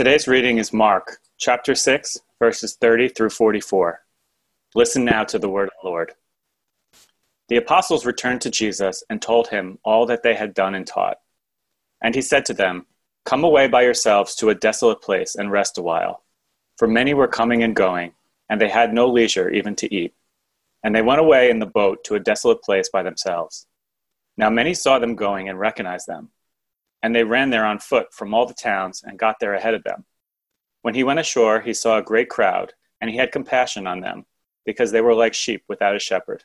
Today's reading is Mark chapter 6, verses 30 through 44. Listen now to the word of the Lord. The apostles returned to Jesus and told him all that they had done and taught. And he said to them, Come away by yourselves to a desolate place and rest a while. For many were coming and going, and they had no leisure even to eat. And they went away in the boat to a desolate place by themselves. Now many saw them going and recognized them. And they ran there on foot from all the towns and got there ahead of them. When he went ashore, he saw a great crowd, and he had compassion on them, because they were like sheep without a shepherd.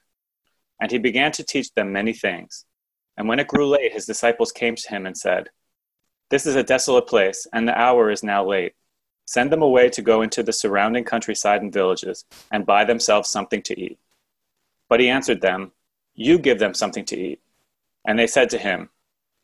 And he began to teach them many things. And when it grew late, his disciples came to him and said, This is a desolate place, and the hour is now late. Send them away to go into the surrounding countryside and villages, and buy themselves something to eat. But he answered them, You give them something to eat. And they said to him,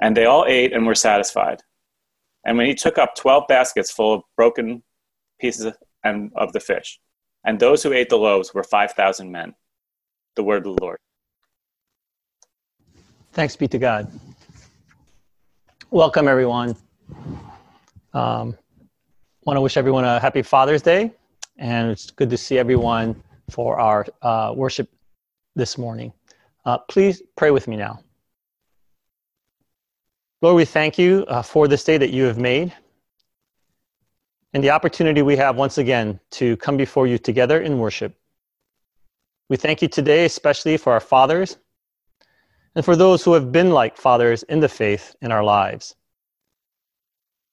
And they all ate and were satisfied. And when he took up twelve baskets full of broken pieces and of the fish, and those who ate the loaves were five thousand men. The word of the Lord. Thanks be to God. Welcome, everyone. Um, want to wish everyone a happy Father's Day, and it's good to see everyone for our uh, worship this morning. Uh, please pray with me now. Lord, we thank you uh, for this day that you have made and the opportunity we have once again to come before you together in worship. We thank you today, especially for our fathers and for those who have been like fathers in the faith in our lives.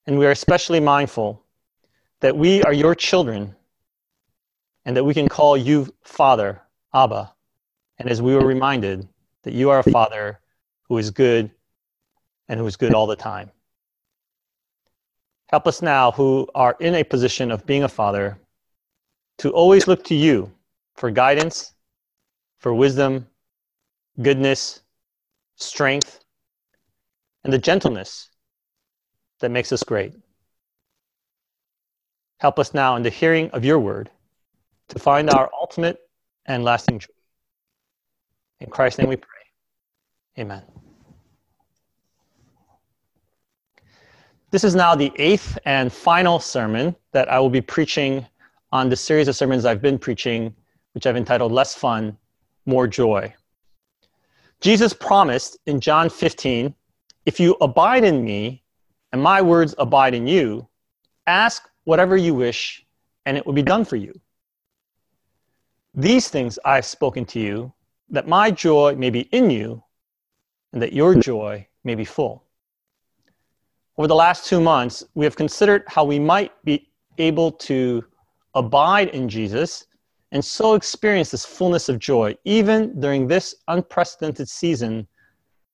And we are especially mindful that we are your children and that we can call you Father, Abba. And as we were reminded that you are a Father who is good and who is good all the time. Help us now, who are in a position of being a father, to always look to you for guidance, for wisdom, goodness, strength, and the gentleness that makes us great. Help us now in the hearing of your word to find our ultimate and lasting joy. In Christ's name we pray. Amen. This is now the eighth and final sermon that I will be preaching on the series of sermons I've been preaching, which I've entitled Less Fun, More Joy. Jesus promised in John 15 If you abide in me and my words abide in you, ask whatever you wish and it will be done for you. These things I've spoken to you, that my joy may be in you and that your joy may be full. Over the last two months, we have considered how we might be able to abide in Jesus and so experience this fullness of joy, even during this unprecedented season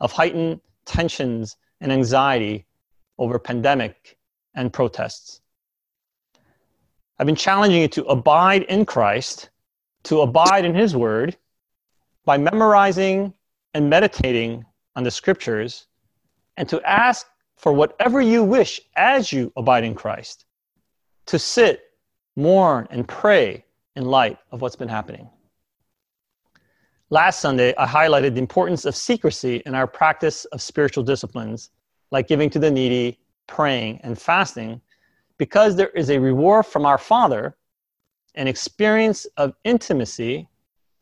of heightened tensions and anxiety over pandemic and protests. I've been challenging you to abide in Christ, to abide in His Word by memorizing and meditating on the Scriptures, and to ask for whatever you wish as you abide in Christ, to sit, mourn, and pray in light of what's been happening. Last Sunday, I highlighted the importance of secrecy in our practice of spiritual disciplines, like giving to the needy, praying, and fasting, because there is a reward from our Father, an experience of intimacy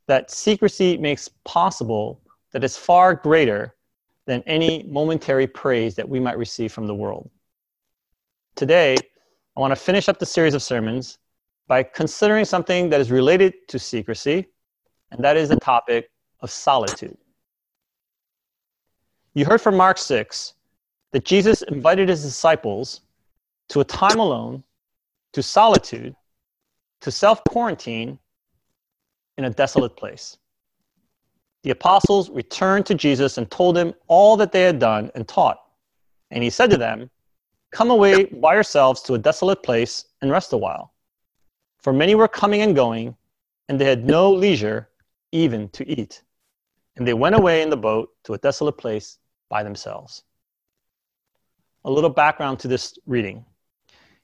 that secrecy makes possible that is far greater than any momentary praise that we might receive from the world. Today, I want to finish up the series of sermons by considering something that is related to secrecy, and that is the topic of solitude. You heard from Mark 6 that Jesus invited his disciples to a time alone, to solitude, to self quarantine in a desolate place the apostles returned to Jesus and told him all that they had done and taught. And he said to them, Come away by yourselves to a desolate place and rest a while. For many were coming and going, and they had no leisure even to eat. And they went away in the boat to a desolate place by themselves. A little background to this reading.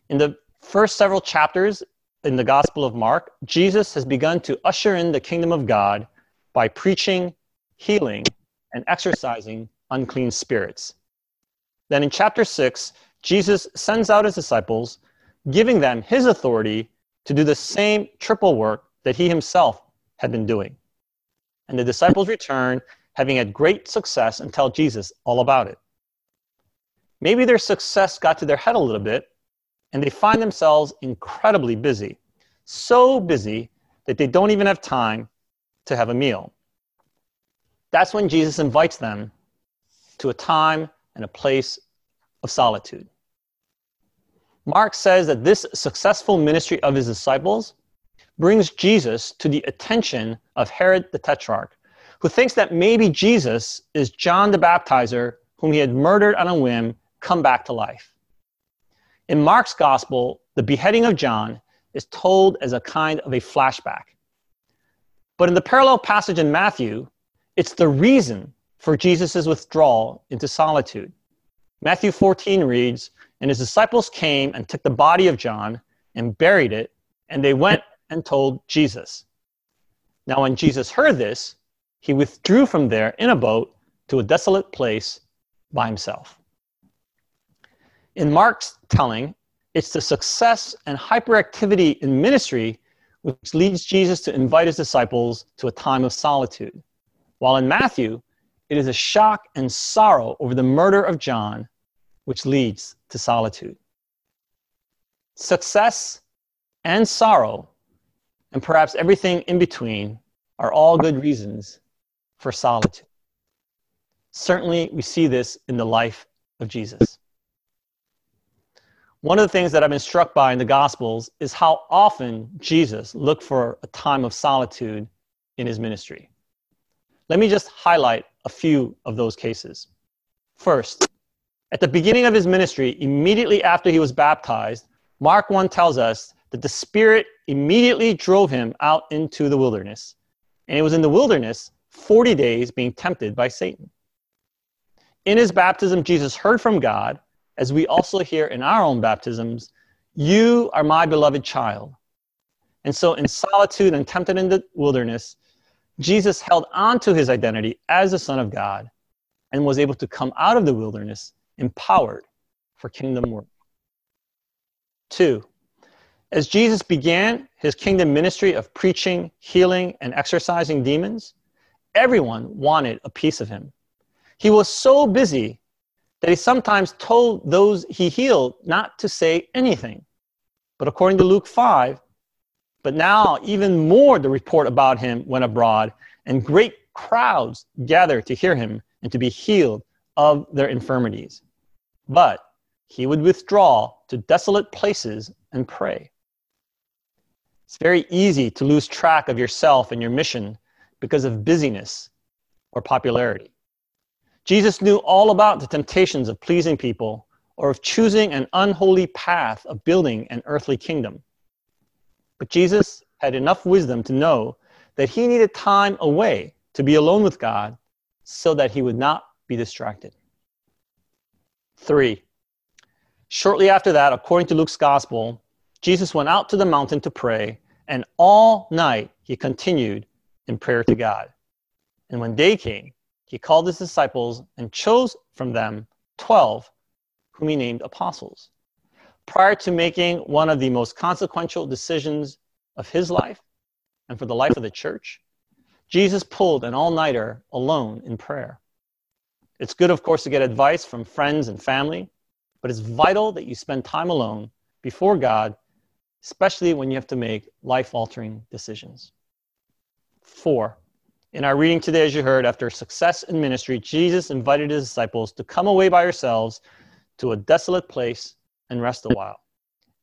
In the first several chapters in the Gospel of Mark, Jesus has begun to usher in the kingdom of God by preaching, healing, and exorcising unclean spirits. Then in chapter 6, Jesus sends out his disciples, giving them his authority to do the same triple work that he himself had been doing. And the disciples return, having had great success, and tell Jesus all about it. Maybe their success got to their head a little bit, and they find themselves incredibly busy. So busy that they don't even have time to have a meal. That's when Jesus invites them to a time and a place of solitude. Mark says that this successful ministry of his disciples brings Jesus to the attention of Herod the Tetrarch, who thinks that maybe Jesus is John the Baptizer, whom he had murdered on a whim, come back to life. In Mark's gospel, the beheading of John is told as a kind of a flashback. But in the parallel passage in Matthew, it's the reason for Jesus' withdrawal into solitude. Matthew 14 reads, And his disciples came and took the body of John and buried it, and they went and told Jesus. Now, when Jesus heard this, he withdrew from there in a boat to a desolate place by himself. In Mark's telling, it's the success and hyperactivity in ministry which leads Jesus to invite his disciples to a time of solitude. While in Matthew, it is a shock and sorrow over the murder of John which leads to solitude. Success and sorrow, and perhaps everything in between, are all good reasons for solitude. Certainly, we see this in the life of Jesus. One of the things that I've been struck by in the Gospels is how often Jesus looked for a time of solitude in his ministry. Let me just highlight a few of those cases. First, at the beginning of his ministry, immediately after he was baptized, Mark 1 tells us that the Spirit immediately drove him out into the wilderness. And it was in the wilderness 40 days being tempted by Satan. In his baptism, Jesus heard from God as we also hear in our own baptisms, You are my beloved child. And so, in solitude and tempted in the wilderness, Jesus held on to his identity as the Son of God and was able to come out of the wilderness empowered for kingdom work. Two, as Jesus began his kingdom ministry of preaching, healing, and exorcising demons, everyone wanted a piece of him. He was so busy that he sometimes told those he healed not to say anything. But according to Luke 5, but now even more the report about him went abroad, and great crowds gathered to hear him and to be healed of their infirmities. But he would withdraw to desolate places and pray. It's very easy to lose track of yourself and your mission because of busyness or popularity. Jesus knew all about the temptations of pleasing people or of choosing an unholy path of building an earthly kingdom. But Jesus had enough wisdom to know that he needed time away to be alone with God so that he would not be distracted. Three, shortly after that, according to Luke's gospel, Jesus went out to the mountain to pray, and all night he continued in prayer to God. And when day came, he called his disciples and chose from them 12, whom he named apostles. Prior to making one of the most consequential decisions of his life and for the life of the church, Jesus pulled an all nighter alone in prayer. It's good, of course, to get advice from friends and family, but it's vital that you spend time alone before God, especially when you have to make life altering decisions. Four, in our reading today, as you heard, after success in ministry, Jesus invited his disciples to come away by yourselves to a desolate place and rest a while.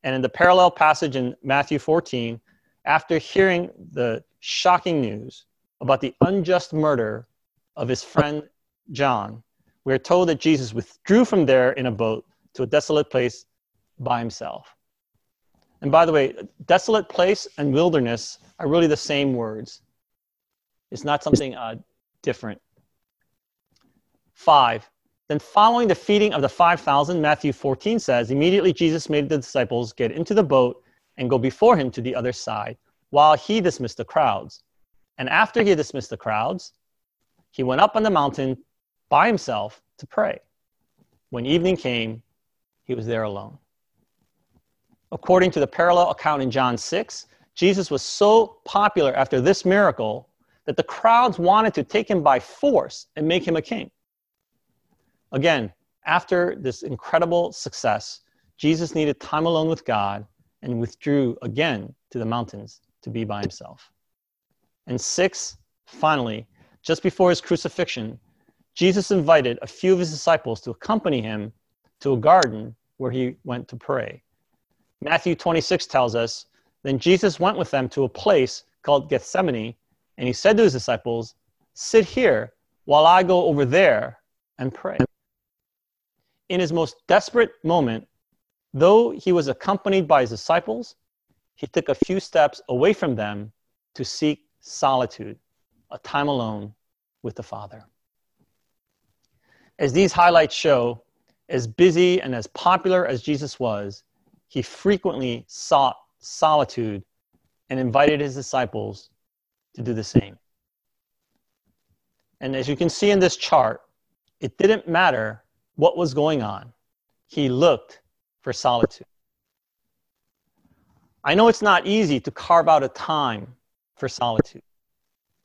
And in the parallel passage in Matthew 14, after hearing the shocking news about the unjust murder of his friend John, we are told that Jesus withdrew from there in a boat to a desolate place by himself. And by the way, desolate place and wilderness are really the same words. It's not something uh, different. Five. Then, following the feeding of the 5,000, Matthew 14 says, Immediately Jesus made the disciples get into the boat and go before him to the other side, while he dismissed the crowds. And after he dismissed the crowds, he went up on the mountain by himself to pray. When evening came, he was there alone. According to the parallel account in John 6, Jesus was so popular after this miracle that the crowds wanted to take him by force and make him a king. Again, after this incredible success, Jesus needed time alone with God and withdrew again to the mountains to be by himself. And six, finally, just before his crucifixion, Jesus invited a few of his disciples to accompany him to a garden where he went to pray. Matthew 26 tells us Then Jesus went with them to a place called Gethsemane, and he said to his disciples, Sit here while I go over there and pray. In his most desperate moment, though he was accompanied by his disciples, he took a few steps away from them to seek solitude, a time alone with the Father. As these highlights show, as busy and as popular as Jesus was, he frequently sought solitude and invited his disciples to do the same. And as you can see in this chart, it didn't matter what was going on, he looked for solitude. I know it's not easy to carve out a time for solitude.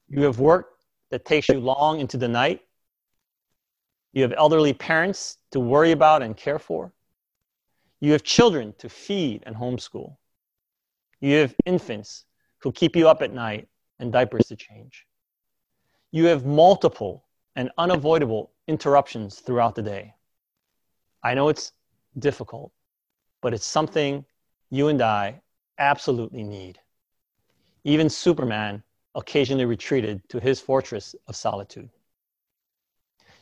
You have work that takes you long into the night. You have elderly parents to worry about and care for. You have children to feed and homeschool. You have infants who keep you up at night and diapers to change. You have multiple and unavoidable interruptions throughout the day. I know it's difficult, but it's something you and I absolutely need. Even Superman occasionally retreated to his fortress of solitude.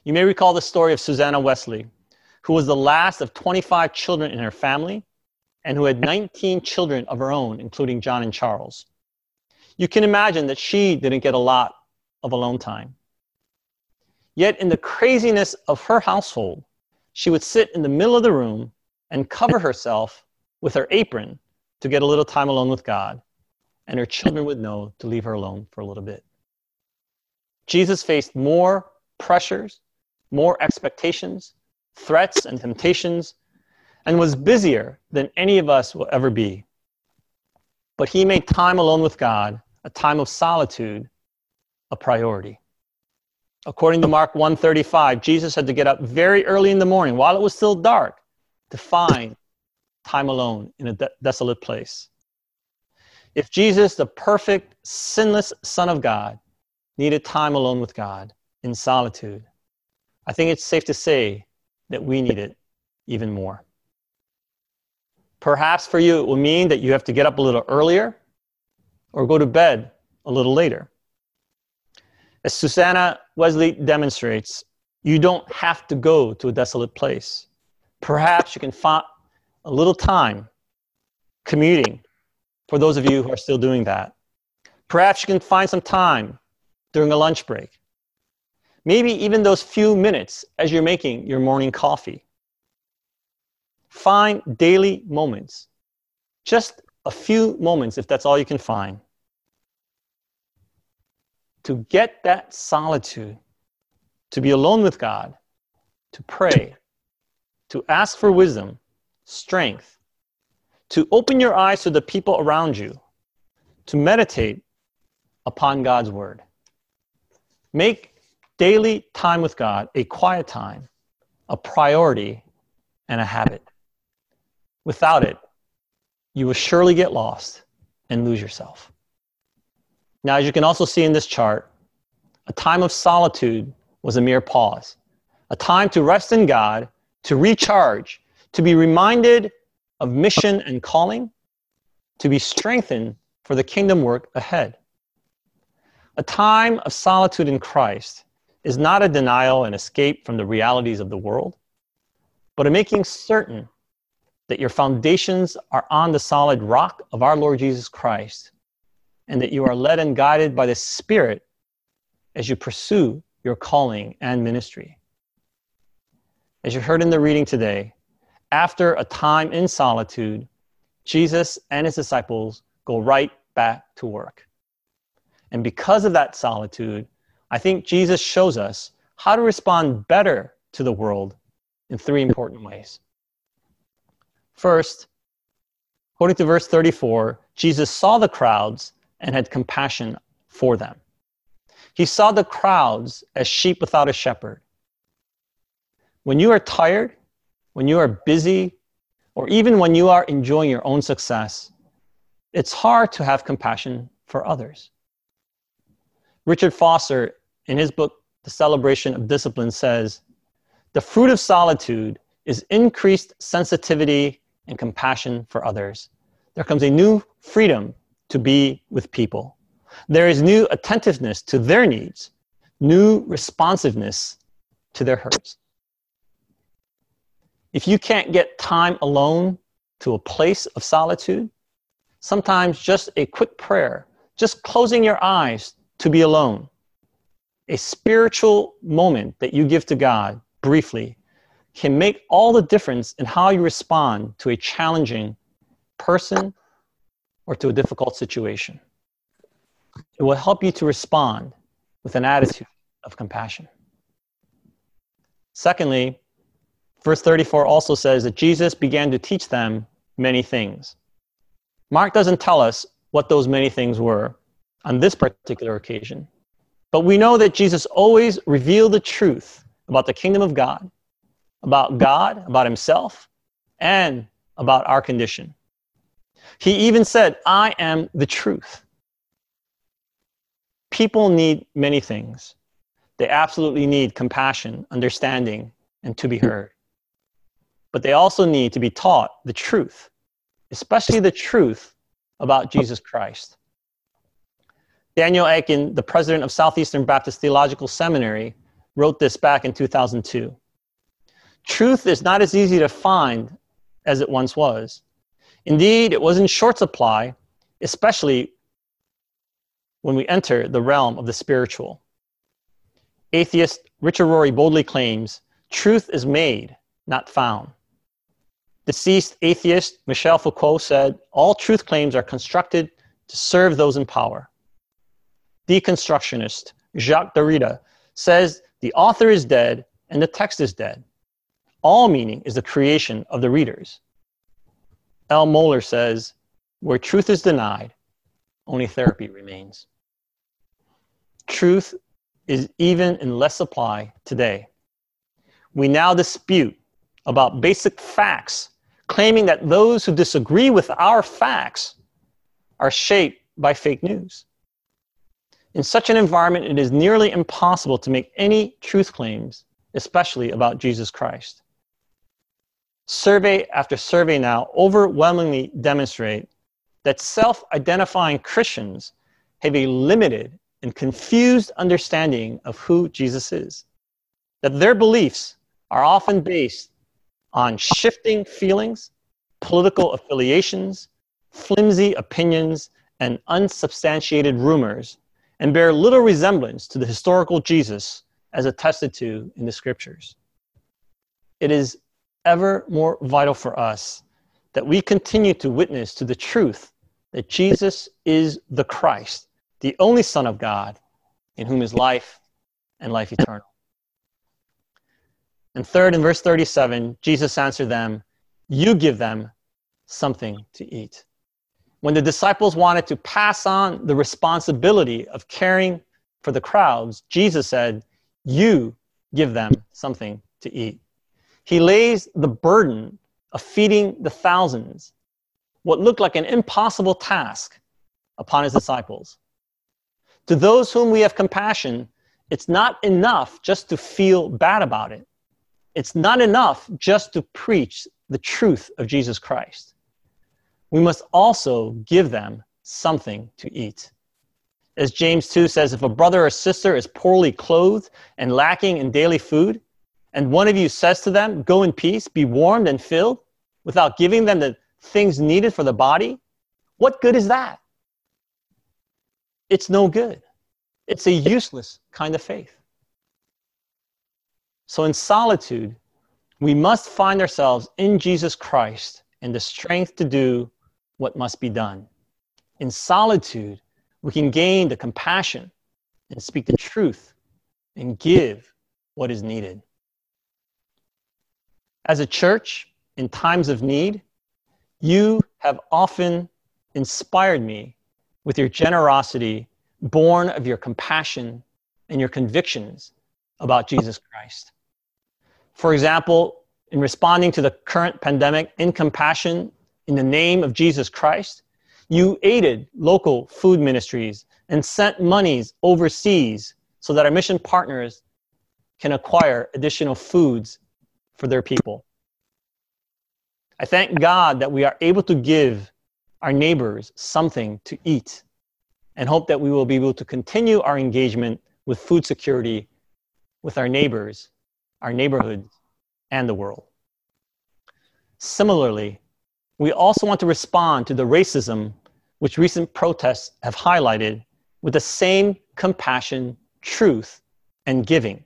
You may recall the story of Susanna Wesley, who was the last of 25 children in her family and who had 19 children of her own, including John and Charles. You can imagine that she didn't get a lot of alone time. Yet, in the craziness of her household, she would sit in the middle of the room and cover herself with her apron to get a little time alone with God, and her children would know to leave her alone for a little bit. Jesus faced more pressures, more expectations, threats and temptations, and was busier than any of us will ever be. But he made time alone with God, a time of solitude, a priority. According to Mark 135, Jesus had to get up very early in the morning while it was still dark to find time alone in a de- desolate place. If Jesus, the perfect, sinless Son of God, needed time alone with God in solitude, I think it's safe to say that we need it even more. Perhaps for you, it will mean that you have to get up a little earlier or go to bed a little later. As Susanna Wesley demonstrates, you don't have to go to a desolate place. Perhaps you can find a little time commuting for those of you who are still doing that. Perhaps you can find some time during a lunch break Maybe even those few minutes as you're making your morning coffee. Find daily moments, just a few moments if that's all you can find, to get that solitude, to be alone with God, to pray, to ask for wisdom, strength, to open your eyes to the people around you, to meditate upon God's word. Make daily time with God, a quiet time, a priority, and a habit. Without it, you will surely get lost and lose yourself. Now, as you can also see in this chart, a time of solitude was a mere pause, a time to rest in God, to recharge, to be reminded of mission and calling, to be strengthened for the kingdom work ahead. A time of solitude in Christ is not a denial and escape from the realities of the world, but a making certain that your foundations are on the solid rock of our Lord Jesus Christ, and that you are led and guided by the Spirit as you pursue your calling and ministry. As you heard in the reading today, after a time in solitude, Jesus and his disciples go right back to work. And because of that solitude, I think Jesus shows us how to respond better to the world in three important ways. First, according to verse 34, Jesus saw the crowds and had compassion for them. He saw the crowds as sheep without a shepherd. When you are tired, when you are busy, or even when you are enjoying your own success, it's hard to have compassion for others. Richard Foster, in his book, The Celebration of Discipline, says the fruit of solitude is increased sensitivity and compassion for others. There comes a new freedom to be with people. There is new attentiveness to their needs, new responsiveness to their hurts. If you can't get time alone to a place of solitude, sometimes just a quick prayer, just closing your eyes to be alone, a spiritual moment that you give to God briefly can make all the difference in how you respond to a challenging person or to a difficult situation. It will help you to respond with an attitude of compassion. Secondly, verse 34 also says that Jesus began to teach them many things. Mark doesn't tell us what those many things were on this particular occasion, but we know that Jesus always revealed the truth about the kingdom of God, about God, about himself, and about our condition. He even said, I am the truth. People need many things. They absolutely need compassion, understanding, and to be hmm. heard. But they also need to be taught the truth, especially the truth about Jesus Christ. Daniel Akin, the president of Southeastern Baptist Theological Seminary, wrote this back in 2002. Truth is not as easy to find as it once was. Indeed, it was in short supply, especially when we enter the realm of the spiritual. Atheist Richard Rorty boldly claims truth is made, not found. Deceased atheist Michel Foucault said all truth claims are constructed to serve those in power. Deconstructionist Jacques Derrida says the author is dead and the text is dead. All meaning is the creation of the readers. Al Mohler says, where truth is denied, only therapy remains. Truth is even in less supply today. We now dispute about basic facts, claiming that those who disagree with our facts are shaped by fake news. In such an environment, it is nearly impossible to make any truth claims, especially about Jesus Christ. Survey after survey now overwhelmingly demonstrate that self identifying Christians have a limited and confused understanding of who Jesus is. That their beliefs are often based on shifting feelings, political affiliations, flimsy opinions, and unsubstantiated rumors and bear little resemblance to the historical Jesus as attested to in the scriptures. It is ever more vital for us that we continue to witness to the truth that Jesus is the Christ, the only Son of God, in whom is life and life eternal. And third, in verse 37, Jesus answered them, You give them something to eat when the disciples wanted to pass on the responsibility of caring for the crowds, Jesus said, You give them something to eat. He lays the burden of feeding the thousands, what looked like an impossible task, upon his disciples. To those whom we have compassion, it's not enough just to feel bad about it. It's not enough just to preach the truth of Jesus Christ we must also give them something to eat. As James 2 says, if a brother or sister is poorly clothed and lacking in daily food, and one of you says to them, Go in peace, be warmed and filled, without giving them the things needed for the body, what good is that? It's no good. It's a useless kind of faith. So, in solitude, we must find ourselves in Jesus Christ and the strength to do what must be done. In solitude, we can gain the compassion and speak the truth and give what is needed. As a church, in times of need, you have often inspired me with your generosity, born of your compassion and your convictions about Jesus Christ. For example, in responding to the current pandemic in compassion in the name of Jesus Christ, you aided local food ministries and sent monies overseas so that our mission partners can acquire additional foods for their people. I thank God that we are able to give our neighbors something to eat and hope that we will be able to continue our engagement with food security with our neighbors, our neighborhoods, and the world. Similarly, we also want to respond to the racism which recent protests have highlighted with the same compassion, truth, and giving.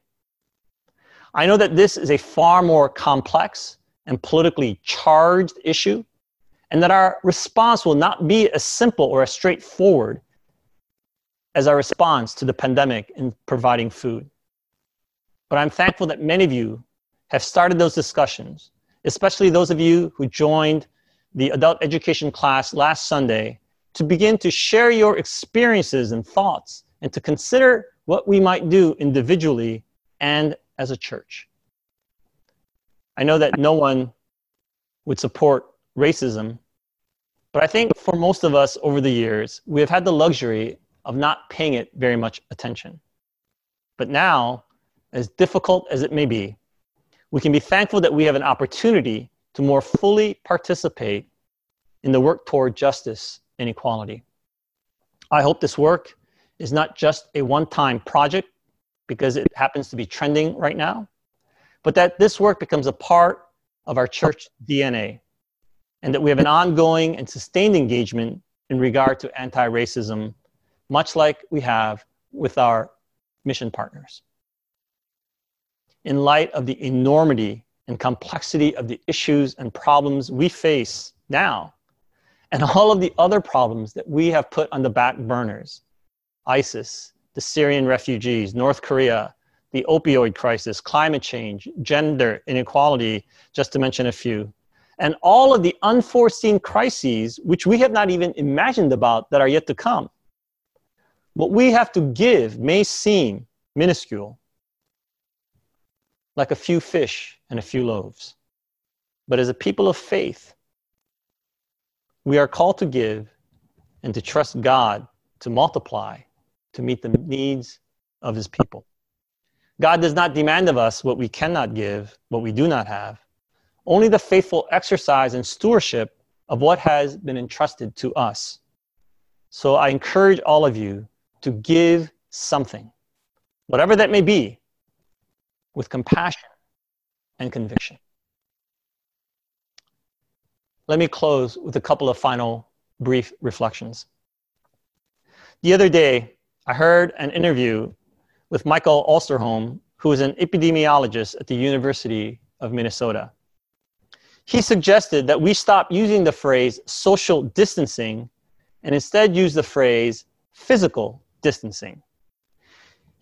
I know that this is a far more complex and politically charged issue, and that our response will not be as simple or as straightforward as our response to the pandemic in providing food. But I'm thankful that many of you have started those discussions, especially those of you who joined the adult education class last Sunday to begin to share your experiences and thoughts and to consider what we might do individually and as a church. I know that no one would support racism, but I think for most of us over the years, we have had the luxury of not paying it very much attention. But now, as difficult as it may be, we can be thankful that we have an opportunity to more fully participate in the work toward justice and equality. I hope this work is not just a one time project because it happens to be trending right now, but that this work becomes a part of our church DNA and that we have an ongoing and sustained engagement in regard to anti racism, much like we have with our mission partners. In light of the enormity and complexity of the issues and problems we face now, and all of the other problems that we have put on the back burners ISIS, the Syrian refugees, North Korea, the opioid crisis, climate change, gender inequality, just to mention a few, and all of the unforeseen crises which we have not even imagined about that are yet to come. What we have to give may seem minuscule, like a few fish and a few loaves. But as a people of faith, we are called to give and to trust God to multiply to meet the needs of his people. God does not demand of us what we cannot give, what we do not have, only the faithful exercise and stewardship of what has been entrusted to us. So I encourage all of you to give something, whatever that may be, with compassion and conviction. Let me close with a couple of final brief reflections. The other day, I heard an interview with Michael Osterholm, who is an epidemiologist at the University of Minnesota. He suggested that we stop using the phrase social distancing and instead use the phrase physical distancing.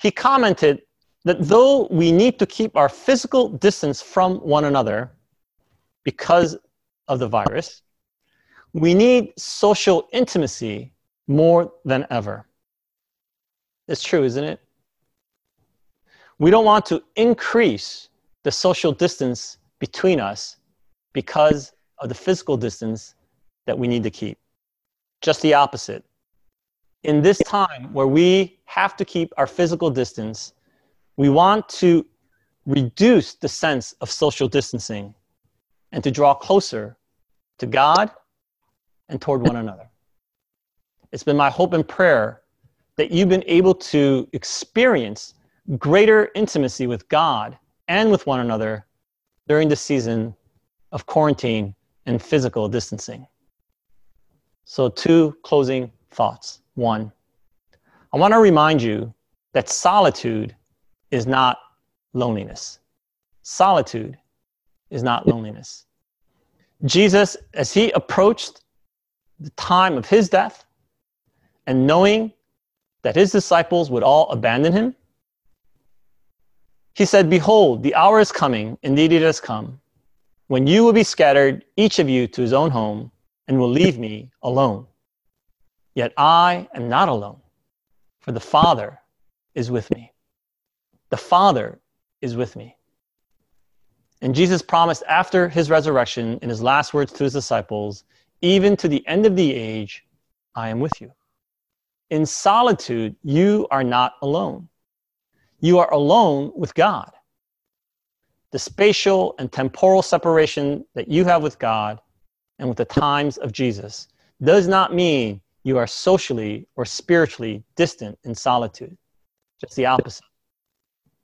He commented that though we need to keep our physical distance from one another because of the virus, we need social intimacy more than ever. It's true, isn't it? We don't want to increase the social distance between us because of the physical distance that we need to keep. Just the opposite. In this time where we have to keep our physical distance, we want to reduce the sense of social distancing and to draw closer to God and toward one another. It's been my hope and prayer that you've been able to experience greater intimacy with God and with one another during the season of quarantine and physical distancing. So, two closing thoughts. One, I want to remind you that solitude is not loneliness. Solitude is not loneliness. Jesus, as he approached the time of his death and knowing that his disciples would all abandon him, he said, Behold, the hour is coming, indeed it has come, when you will be scattered, each of you to his own home, and will leave me alone. Yet I am not alone, for the Father is with me. The Father is with me. And Jesus promised after his resurrection, in his last words to his disciples, even to the end of the age, I am with you. In solitude, you are not alone. You are alone with God. The spatial and temporal separation that you have with God and with the times of Jesus does not mean you are socially or spiritually distant in solitude. Just the opposite.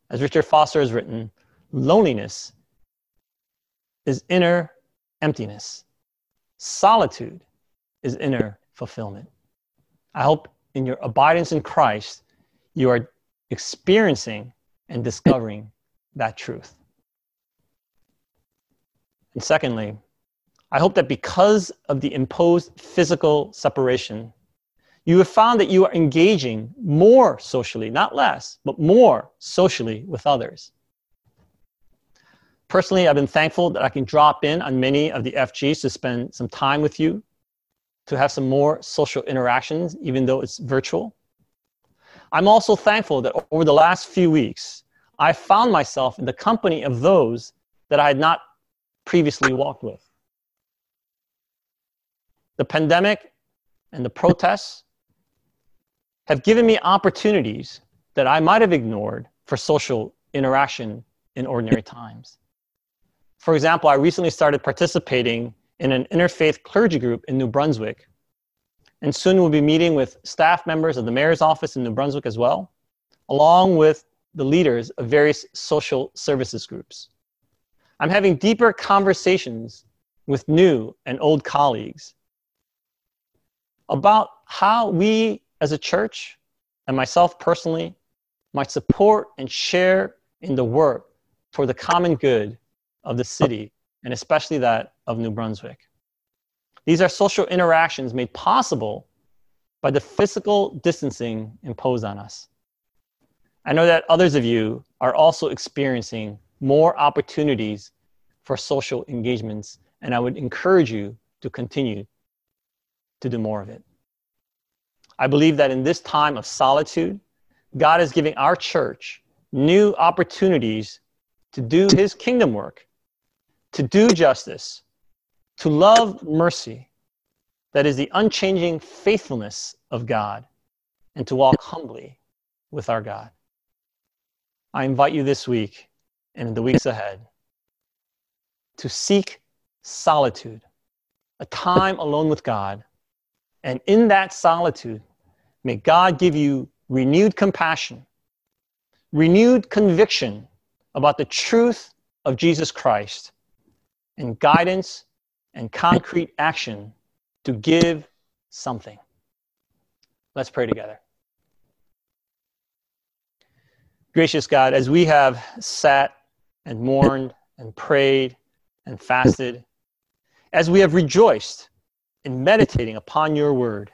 As Richard Foster has written, loneliness is inner emptiness. Solitude is inner fulfillment. I hope in your abidance in Christ, you are experiencing and discovering that truth. And secondly, I hope that because of the imposed physical separation, you have found that you are engaging more socially, not less, but more socially with others. Personally, I've been thankful that I can drop in on many of the FGs to spend some time with you, to have some more social interactions, even though it's virtual. I'm also thankful that over the last few weeks, I found myself in the company of those that I had not previously walked with. The pandemic and the protests have given me opportunities that I might have ignored for social interaction in ordinary times. For example, I recently started participating in an interfaith clergy group in New Brunswick and soon we'll be meeting with staff members of the mayor's office in New Brunswick as well, along with the leaders of various social services groups. I'm having deeper conversations with new and old colleagues about how we as a church and myself personally might support and share in the work for the common good of the city and especially that of New Brunswick. These are social interactions made possible by the physical distancing imposed on us. I know that others of you are also experiencing more opportunities for social engagements, and I would encourage you to continue to do more of it. I believe that in this time of solitude, God is giving our church new opportunities to do his kingdom work, to do justice, to love mercy, that is the unchanging faithfulness of God, and to walk humbly with our God. I invite you this week and in the weeks ahead to seek solitude, a time alone with God. And in that solitude, may God give you renewed compassion, renewed conviction about the truth of Jesus Christ, and guidance and concrete action to give something. Let's pray together. Gracious God, as we have sat and mourned and prayed and fasted, as we have rejoiced in meditating upon your word,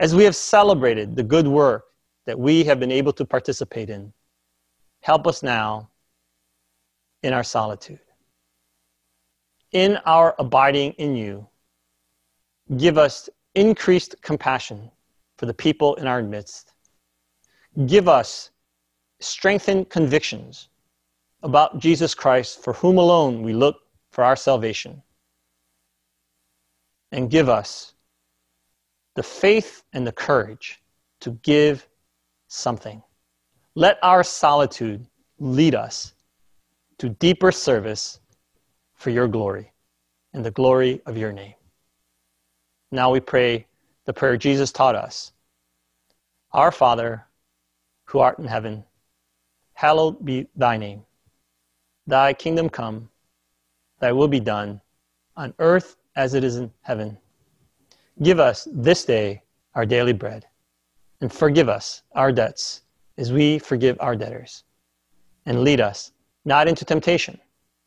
as we have celebrated the good work that we have been able to participate in, help us now in our solitude, in our abiding in you Give us increased compassion for the people in our midst. Give us strengthened convictions about Jesus Christ, for whom alone we look for our salvation. And give us the faith and the courage to give something. Let our solitude lead us to deeper service for your glory and the glory of your name. Now we pray the prayer Jesus taught us Our Father, who art in heaven, hallowed be thy name. Thy kingdom come, thy will be done, on earth as it is in heaven. Give us this day our daily bread, and forgive us our debts as we forgive our debtors. And lead us not into temptation,